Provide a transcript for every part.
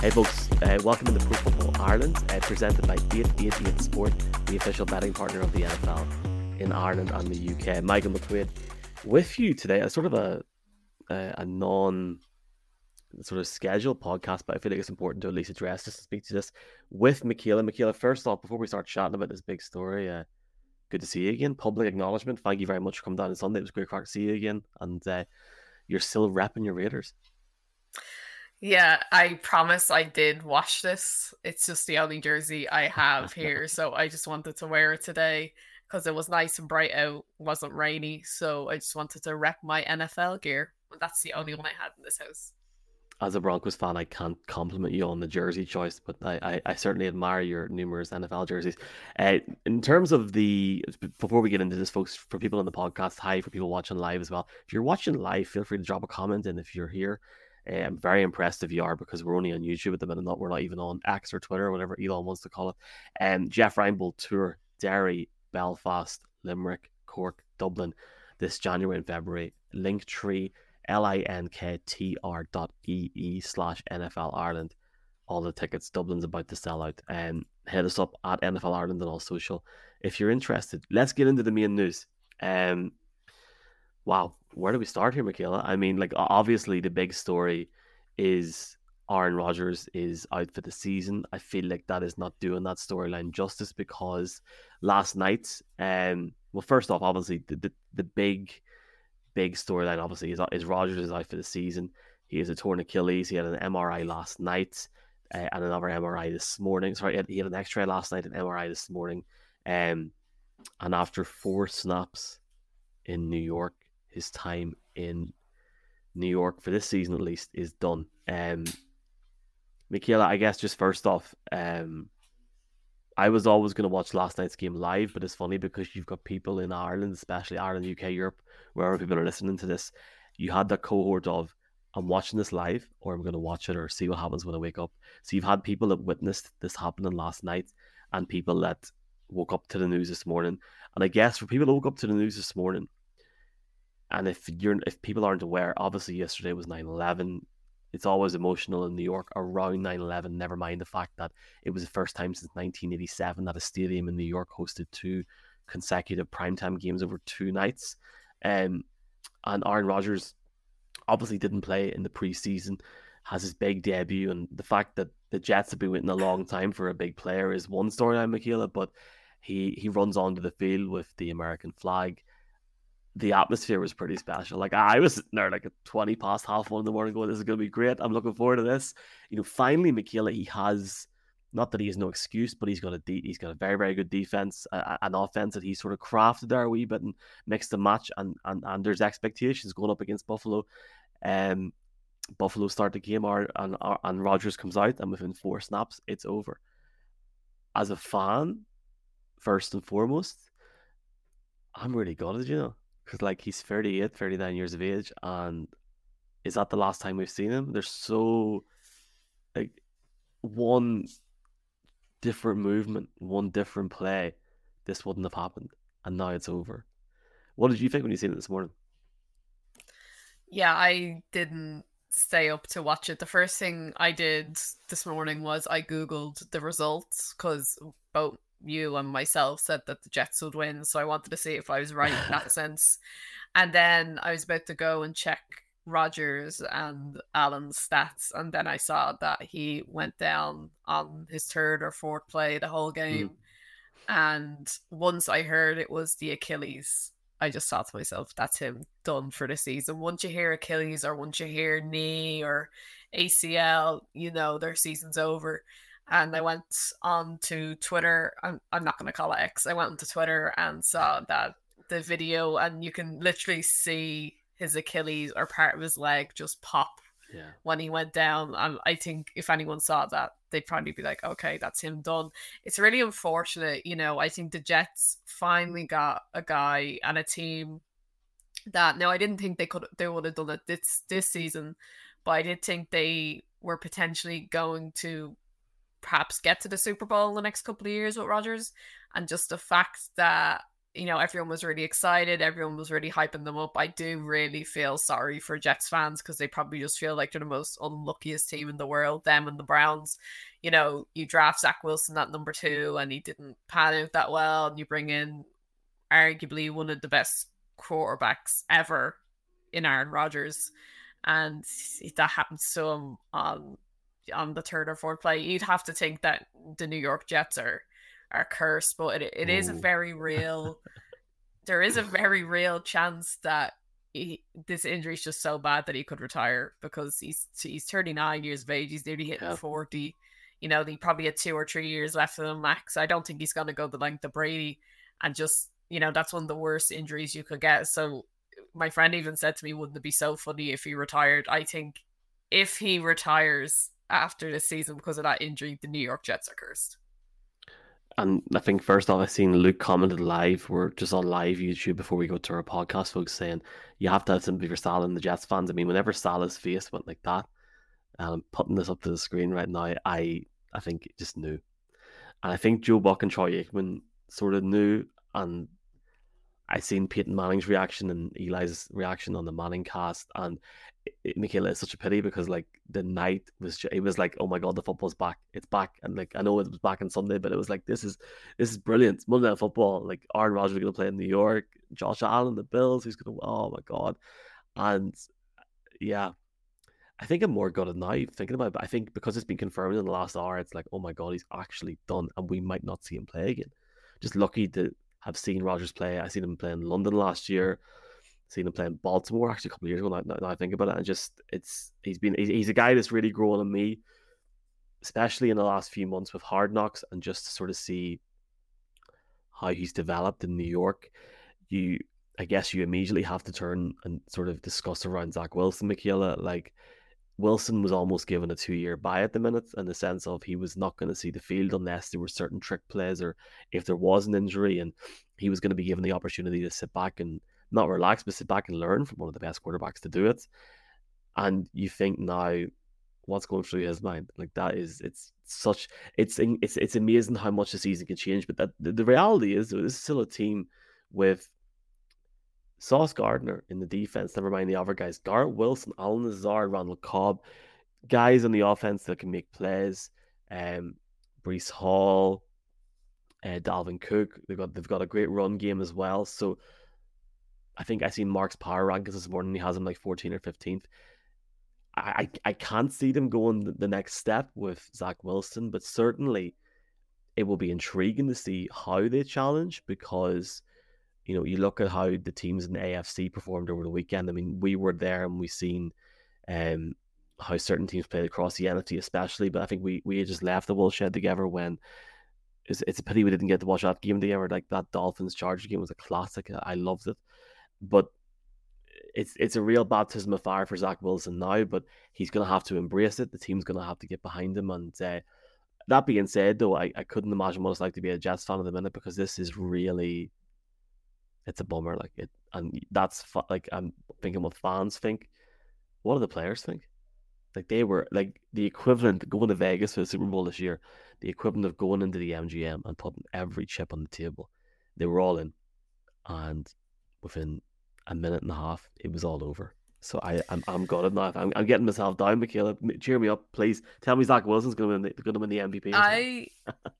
Hey folks, uh, welcome to the Pro Football Ireland, uh, presented by 888 Sport, the official betting partner of the NFL in Ireland and the UK. Michael McQuaid with you today, a sort of a a, a non sort of scheduled podcast, but I feel like it's important to at least address this and speak to this with Michaela. Michaela, first off, before we start chatting about this big story, uh, good to see you again. Public acknowledgement. Thank you very much for coming down on Sunday. It was great to see you again, and uh, you're still repping your Raiders. Yeah, I promise I did wash this. It's just the only jersey I have here, so I just wanted to wear it today because it was nice and bright out, wasn't rainy. So I just wanted to rep my NFL gear. That's the only one I had in this house. As a Broncos fan, I can't compliment you on the jersey choice, but I, I, I certainly admire your numerous NFL jerseys. Uh, in terms of the, before we get into this, folks, for people on the podcast, hi, for people watching live as well. If you're watching live, feel free to drop a comment. And if you're here, I'm very impressed if you are because we're only on YouTube at the minute. Not we're not even on X or Twitter or whatever Elon wants to call it. And um, Jeff Reinebold tour Derry Belfast, Limerick, Cork, Dublin this January and February. Linktree, L-I-N-K-T-R dot E-E slash NFL Ireland. All the tickets, Dublin's about to sell out. And um, hit us up at NFL Ireland and all social if you're interested. Let's get into the main news. Um, wow, where do we start here, Michaela? I mean, like obviously the big story is Aaron Rodgers is out for the season. I feel like that is not doing that storyline justice because last night, um, well, first off, obviously the the, the big, big storyline obviously is is Rodgers is out for the season. He has a torn Achilles. He had an MRI last night uh, and another MRI this morning. Sorry, he had, he had an X-ray last night, an MRI this morning. Um, and after four snaps in New York, his time in New York for this season at least is done. Um, Michaela, I guess just first off, um, I was always going to watch last night's game live, but it's funny because you've got people in Ireland, especially Ireland, UK, Europe, wherever people are listening to this. You had that cohort of I'm watching this live, or I'm going to watch it, or see what happens when I wake up. So you've had people that witnessed this happening last night, and people that woke up to the news this morning. And I guess for people that woke up to the news this morning, and if you're if people aren't aware, obviously yesterday was 9-11 it's always emotional in New York around 9 11. Never mind the fact that it was the first time since 1987 that a stadium in New York hosted two consecutive primetime games over two nights. Um, and Aaron Rodgers obviously didn't play in the preseason, has his big debut. And the fact that the Jets have been waiting a long time for a big player is one storyline, Michaela, but he, he runs onto the field with the American flag the atmosphere was pretty special. Like I was there like at 20 past half one in the morning going, this is going to be great. I'm looking forward to this. You know, finally, Michaela, he has, not that he has no excuse, but he's got a de- he's got a very, very good defense, uh, an offense that he sort of crafted there a wee bit and mixed the match. And, and, and there's expectations going up against Buffalo. Um, Buffalo start the game and, and, and Rodgers comes out and within four snaps, it's over. As a fan, first and foremost, I'm really gutted, you know because like he's 38 39 years of age and is that the last time we've seen him? There's so like one different movement one different play this wouldn't have happened and now it's over. What did you think when you seen it this morning? Yeah i didn't stay up to watch it. The first thing i did this morning was i googled the results because both you and myself said that the Jets would win, so I wanted to see if I was right in that sense. And then I was about to go and check Rodgers and Allen's stats, and then I saw that he went down on his third or fourth play the whole game. Mm. And once I heard it was the Achilles, I just thought to myself, that's him done for the season. Once you hear Achilles or once you hear knee or ACL, you know their season's over and I went on to Twitter. I'm, I'm not going to call it X. I went onto Twitter and saw that the video, and you can literally see his Achilles or part of his leg just pop yeah. when he went down. And I think if anyone saw that, they'd probably be like, okay, that's him done. It's really unfortunate. You know, I think the Jets finally got a guy and a team that now I didn't think they could they would have done it this this season, but I did think they were potentially going to perhaps get to the Super Bowl in the next couple of years with Rodgers. And just the fact that you know, everyone was really excited, everyone was really hyping them up. I do really feel sorry for Jets fans because they probably just feel like they're the most unluckiest team in the world, them and the Browns. You know, you draft Zach Wilson at number two and he didn't pan out that well, and you bring in arguably one of the best quarterbacks ever in Aaron Rodgers, and that happens to him on on the third or fourth play. You'd have to think that the New York Jets are are cursed, but it, it is a very real. there is a very real chance that he, this injury is just so bad that he could retire because he's he's 39 years of age. He's nearly hitting yeah. 40. You know, he probably had two or three years left of him max. I don't think he's going to go the length of Brady, and just you know that's one of the worst injuries you could get. So my friend even said to me, "Wouldn't it be so funny if he retired?" I think if he retires after this season because of that injury, the New York Jets are cursed. And I think first off, I've seen Luke commented live. We're just on live YouTube before we go to our podcast, folks, saying you have to have sympathy for Salah and the Jets fans. I mean, whenever Salah's face went like that, and I'm putting this up to the screen right now, I I think just knew. And I think Joe Buck and Troy Aikman sort of knew. And I seen Peyton Manning's reaction and Eli's reaction on the Manning cast, and Michaela, it's such a pity because like the night was it was like oh my god the football's back it's back and like I know it was back on Sunday but it was like this is this is brilliant Monday Night Football like Aaron Rodgers is going to play in New York Josh Allen the Bills who's going to oh my god and yeah I think I'm more gutted now thinking about it I think because it's been confirmed in the last hour it's like oh my god he's actually done and we might not see him play again. Just lucky to have seen Rodgers play I seen him play in London last year seen him playing Baltimore actually a couple of years ago. Now, now I think about it, and just it's he's been he's, he's a guy that's really grown on me, especially in the last few months with Hard Knocks, and just to sort of see how he's developed in New York. You, I guess, you immediately have to turn and sort of discuss around Zach Wilson, Michaela. Like Wilson was almost given a two-year buy at the minute, in the sense of he was not going to see the field unless there were certain trick plays or if there was an injury, and he was going to be given the opportunity to sit back and not relax, but sit back and learn from one of the best quarterbacks to do it. And you think now, what's going through his mind? Like that is it's such it's it's it's amazing how much the season can change. But that the, the reality is, this is still a team with Sauce Gardner in the defense. Never mind the other guys: Garrett Wilson, Allen Lazard, Randall Cobb, guys on the offense that can make plays. Um, Breece Hall, uh, Dalvin Cook. They've got they've got a great run game as well. So I think I see Mark's power rankings this morning. He has him like 14 or 15th. I, I, can't see them going the next step with Zach Wilson, but certainly it will be intriguing to see how they challenge because you know you look at how the teams in the AFC performed over the weekend. I mean, we were there and we seen um how certain teams played across the NFC, especially. But I think we we just left the woolshed together when it's, it's a pity we didn't get to watch that game together. Like that Dolphins Chargers game was a classic. I loved it but it's it's a real baptism of fire for Zach Wilson now. But he's going to have to embrace it. The team's going to have to get behind him. And uh, that being said, though, I, I couldn't imagine what it's like to be a Jets fan at the minute because this is really it's a bummer. Like it, and that's like I'm thinking what fans think. What do the players think? Like they were like the equivalent going to Vegas for the Super Bowl this year, the equivalent of going into the MGM and putting every chip on the table. They were all in, and within a minute and a half, it was all over. So I, I'm, I'm gutted now. I'm, I'm getting myself down, Michaela. Cheer me up, please. Tell me Zach Wilson's going to win the, going to win the MVP. I,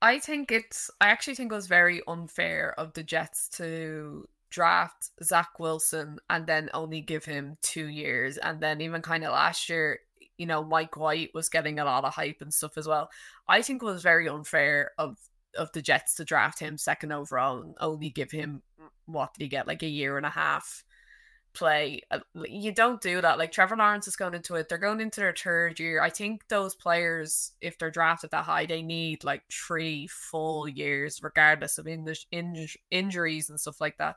I think it's. I actually think it was very unfair of the Jets to draft Zach Wilson and then only give him two years, and then even kind of last year, you know, Mike White was getting a lot of hype and stuff as well. I think it was very unfair of of the Jets to draft him second overall and only give him what did he get like a year and a half play. Uh, you don't do that. Like Trevor Lawrence is going into it. They're going into their third year. I think those players, if they're drafted that high, they need like three full years, regardless of in- in- injuries and stuff like that.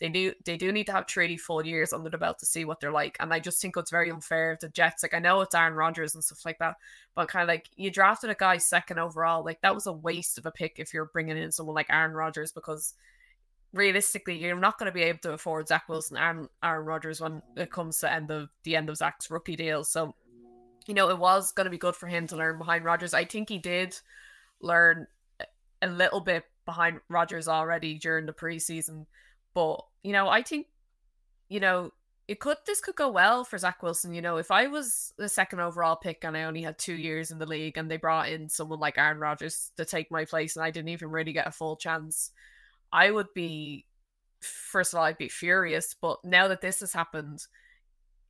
They do they do need to have three full years under the belt to see what they're like. And I just think it's very unfair the Jets. Like I know it's Aaron Rodgers and stuff like that, but kind of like you drafted a guy second overall. Like that was a waste of a pick if you're bringing in someone like Aaron Rodgers because realistically, you're not going to be able to afford Zach Wilson and Aaron Rodgers when it comes to end of the end of Zach's rookie deal. So, you know, it was going to be good for him to learn behind Rodgers. I think he did learn a little bit behind Rodgers already during the preseason. But, you know, I think, you know, it could this could go well for Zach Wilson. You know, if I was the second overall pick and I only had two years in the league and they brought in someone like Aaron Rodgers to take my place and I didn't even really get a full chance, I would be first of all, I'd be furious. But now that this has happened,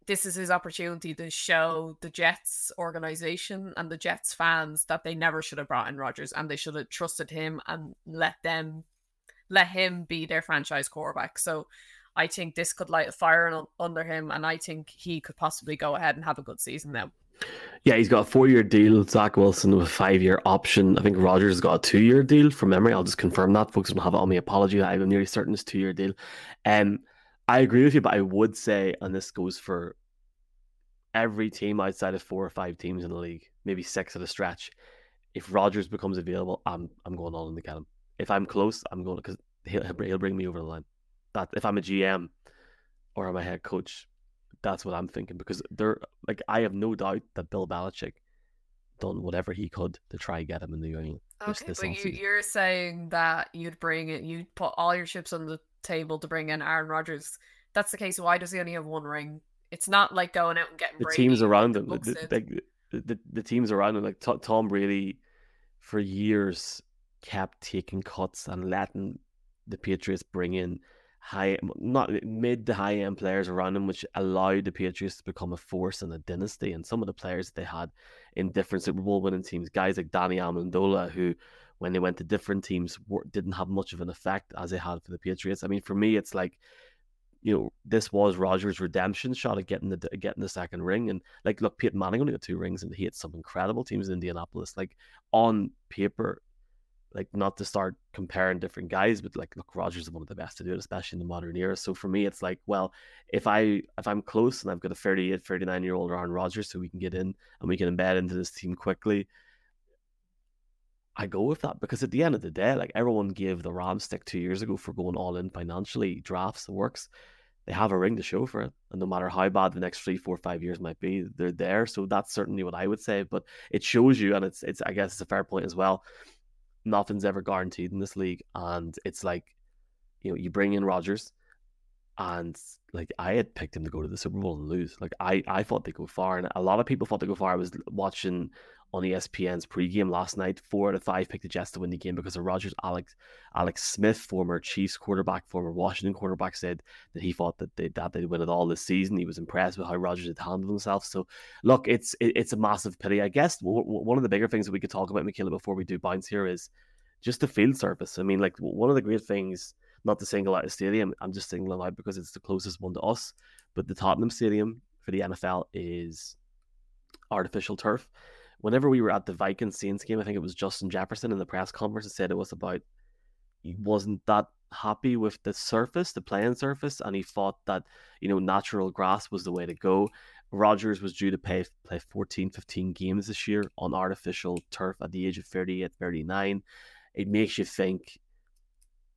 this is his opportunity to show the Jets organization and the Jets fans that they never should have brought in Rodgers and they should have trusted him and let them let him be their franchise quarterback. So I think this could light a fire under him, and I think he could possibly go ahead and have a good season now. Yeah, he's got a four year deal, Zach Wilson, with a five year option. I think Rodgers has got a two year deal from memory. I'll just confirm that. Folks don't have it on me. Apology. I'm nearly certain it's two year deal. Um, I agree with you, but I would say, and this goes for every team outside of four or five teams in the league, maybe six at a stretch. If Rodgers becomes available, I'm I'm going all in to get him. If I'm close, I'm going because he'll he'll bring me over the line. That if I'm a GM or I'm a head coach, that's what I'm thinking because they're like I have no doubt that Bill Belichick done whatever he could to try and get him in the England. Okay, but you, you're saying that you'd bring it, you'd put all your chips on the table to bring in Aaron Rodgers. That's the case. Why does he only have one ring? It's not like going out and getting the teams around him. The, the, the, the, teams around him, like Tom Brady, for years kept taking cuts and letting the Patriots bring in high, not eh, mid to high end players around him, which allowed the Patriots to become a force and a dynasty. And some of the players that they had in different Super Bowl winning teams, guys like Danny Amendola, who when they went to different teams didn't have much of an effect as they had for the Patriots. I mean, for me, it's like you know, this was Rodgers' redemption shot at getting the getting the second ring. And like, look, Peyton Manning only got two rings, and he had some incredible teams in Indianapolis. Like on paper, like not to start comparing different guys, but like look, Rodgers is one of the best to do it, especially in the modern era. So for me, it's like, well, if I if I'm close and I've got a 38, 39 year old Aaron Rodgers, so we can get in and we can embed into this team quickly. I go with that because at the end of the day, like everyone gave the Rams stick two years ago for going all in financially, drafts, works. They have a ring to show for it. And no matter how bad the next three, four, five years might be, they're there. So that's certainly what I would say. But it shows you, and it's it's I guess it's a fair point as well nothing's ever guaranteed in this league, and it's like, you know, you bring in Rodgers, and like I had picked him to go to the Super Bowl and lose. Like I, I thought they'd go far, and a lot of people thought they'd go far. I was watching on ESPN's pregame last night. Four out of five picked the Jets to win the game because of Rodgers. Alex Alex Smith, former Chiefs quarterback, former Washington quarterback, said that he thought that they that they'd win it all this season. He was impressed with how Rodgers had handled himself. So, look, it's it, it's a massive pity. I guess one of the bigger things that we could talk about, Michaela, before we do bounce here is just the field surface. I mean, like one of the great things. Not to single out a stadium, I'm just singling out because it's the closest one to us. But the Tottenham Stadium for the NFL is artificial turf whenever we were at the Vikings Saints game, I think it was Justin Jefferson in the press conference said it was about he wasn't that happy with the surface, the playing surface, and he thought that you know natural grass was the way to go. Rodgers was due to pay, play 14, 15 games this year on artificial turf at the age of 38, 39. It makes you think,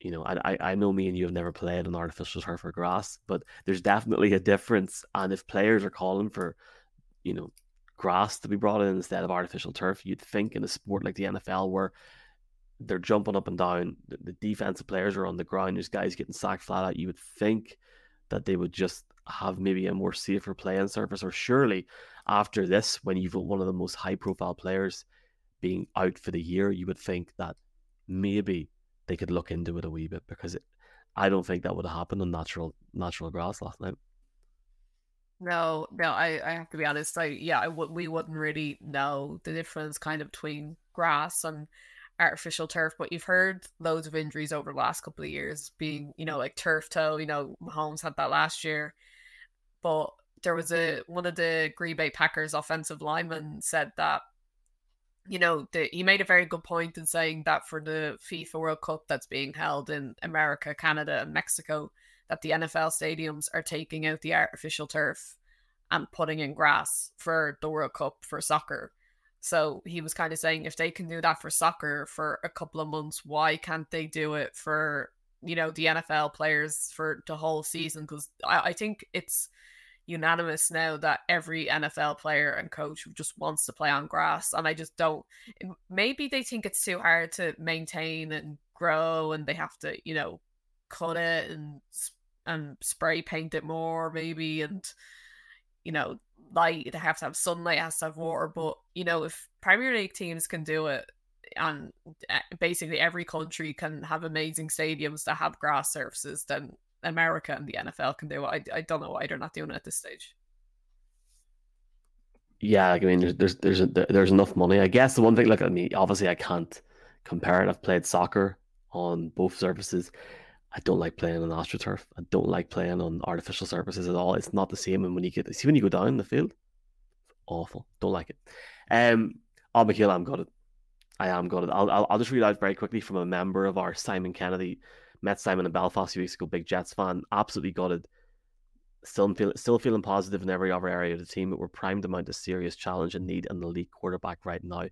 you know, I, I know me and you have never played on artificial turf or grass, but there's definitely a difference. And if players are calling for, you know, grass to be brought in instead of artificial turf. You'd think in a sport like the NFL where they're jumping up and down, the, the defensive players are on the ground, there's guys getting sacked flat out. You would think that they would just have maybe a more safer playing surface, or surely after this, when you've got one of the most high profile players being out for the year, you would think that maybe they could look into it a wee bit because it, I don't think that would have happened on natural natural grass last night. No, no, I, I have to be honest. I yeah, I w- we mm-hmm. wouldn't really know the difference kind of between grass and artificial turf, but you've heard loads of injuries over the last couple of years, being you know like turf toe. You know, Mahomes had that last year, but there was a one of the Green Bay Packers offensive linemen said that you know the, he made a very good point in saying that for the FIFA World Cup that's being held in America, Canada, and Mexico that the NFL stadiums are taking out the artificial turf and putting in grass for the World Cup for soccer. So he was kind of saying if they can do that for soccer for a couple of months, why can't they do it for you know the NFL players for the whole season? Because I, I think it's unanimous now that every NFL player and coach just wants to play on grass, and I just don't. Maybe they think it's too hard to maintain and grow and they have to, you know, cut it and and spray paint it more maybe and you know light they have to have sunlight has to have water but you know if premier league teams can do it and eh, basically every country can have amazing stadiums that have grass surfaces then america and the nfl can do it. I, I don't know why they're not doing it at this stage. Yeah i mean there's there's there's, there's enough money i guess. The one thing like i mean obviously i can't compare it. I've played soccer on both surfaces I don't like playing on AstroTurf. I don't like playing on artificial surfaces at all. It's not the same. And when you get see when you go down the field, awful. Don't like it. Um, oh, I'm gutted. I am gutted. I'll, I'll I'll just read out very quickly from a member of our Simon Kennedy. Met Simon in Belfast a few weeks ago. Big Jets fan. Absolutely gutted. Still feel, still feeling positive in every other area of the team, but we're primed to mount a serious challenge and need an elite quarterback right now.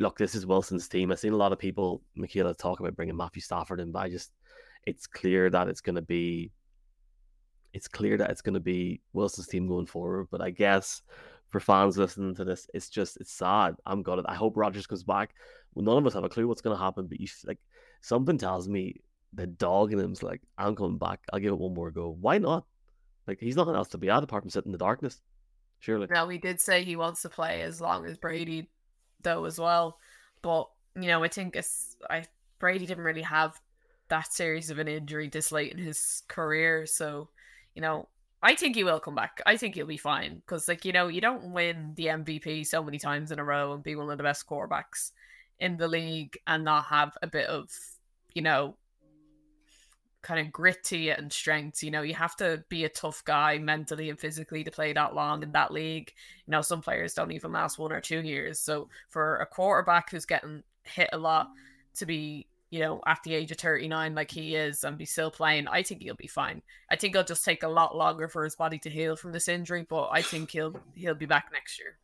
Look, this is Wilson's team. I've seen a lot of people, Michaela, talk about bringing Matthew Stafford in, but I just it's clear that it's going to be it's clear that it's going to be Wilson's team going forward. But I guess for fans listening to this, it's just it's sad. I'm gutted. I hope Rodgers comes back. Well, none of us have a clue what's going to happen, but you like something tells me the dog in him's like, I'm coming back. I'll give it one more go. Why not? Like he's nothing else to be at apart from sitting in the darkness. Surely. Now he did say he wants to play as long as Brady, though as well. But you know, I think it's I Brady didn't really have that series of an injury this late in his career. So, you know, I think he will come back. I think he'll be fine because, like, you know, you don't win the MVP so many times in a row and be one of the best quarterbacks in the league and not have a bit of, you know, kind of grit to you and strength. You know, you have to be a tough guy mentally and physically to play that long in that league. You know, some players don't even last one or two years. So for a quarterback who's getting hit a lot to be you know, at the age of 39 like he is and be still playing, I think he'll be fine. I think it'll just take a lot longer for his body to heal from this injury, but I think he'll he'll be back next year.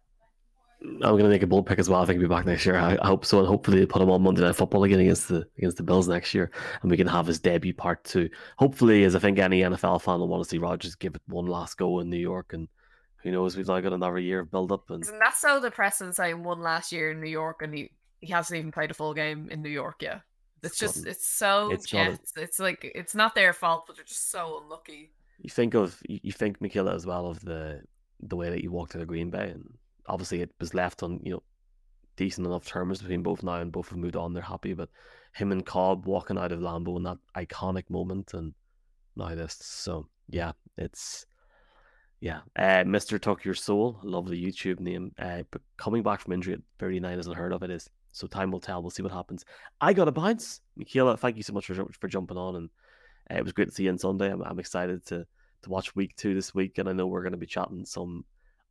I'm going to make a bold pick as well. I think he'll be back next year. I, I hope so, and hopefully put him on Monday Night Football again against the against the Bills next year, and we can have his debut part two. Hopefully, as I think any NFL fan will want to see Rodgers give it one last go in New York, and who knows, we've now got another year of build up. And Isn't that so depressing saying one last year in New York, and he he hasn't even played a full game in New York yet. It's just it's so it's Jets. It's like it's not their fault, but they're just so unlucky. You think of you think Michaela as well of the the way that you walked out of Green Bay, and obviously it was left on you know decent enough terms between both now, and both have moved on. They're happy, but him and Cobb walking out of Lambeau in that iconic moment, and now this. So yeah, it's yeah. Uh, Mister Tuck Your Soul, lovely YouTube name. Uh, but coming back from injury at 39 isn't heard of. It is so time will tell. We'll see what happens. I got a bounce. Michaela, thank you so much for, for jumping on. And uh, it was great to see you on Sunday. I'm, I'm excited to, to watch week two this week. And I know we're going to be chatting some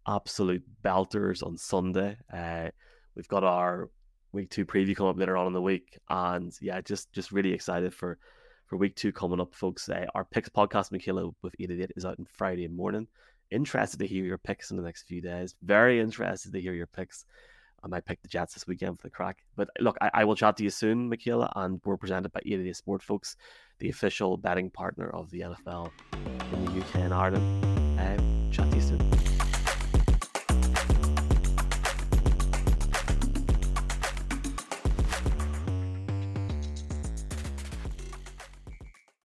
absolute belters on Sunday. Uh, we've got our week two preview coming up later on in the week. And yeah, just just really excited for for week two coming up, folks. Uh, our picks podcast, Michaela, with 8 8 is out on Friday morning. Interested to hear your picks in the next few days. Very interested to hear your picks. I might pick the Jets this weekend for the crack. But look, I, I will chat to you soon, Michaela, and we're presented by 88 Sport, folks, the official betting partner of the NFL in the UK and Ireland. Um, chat to you soon.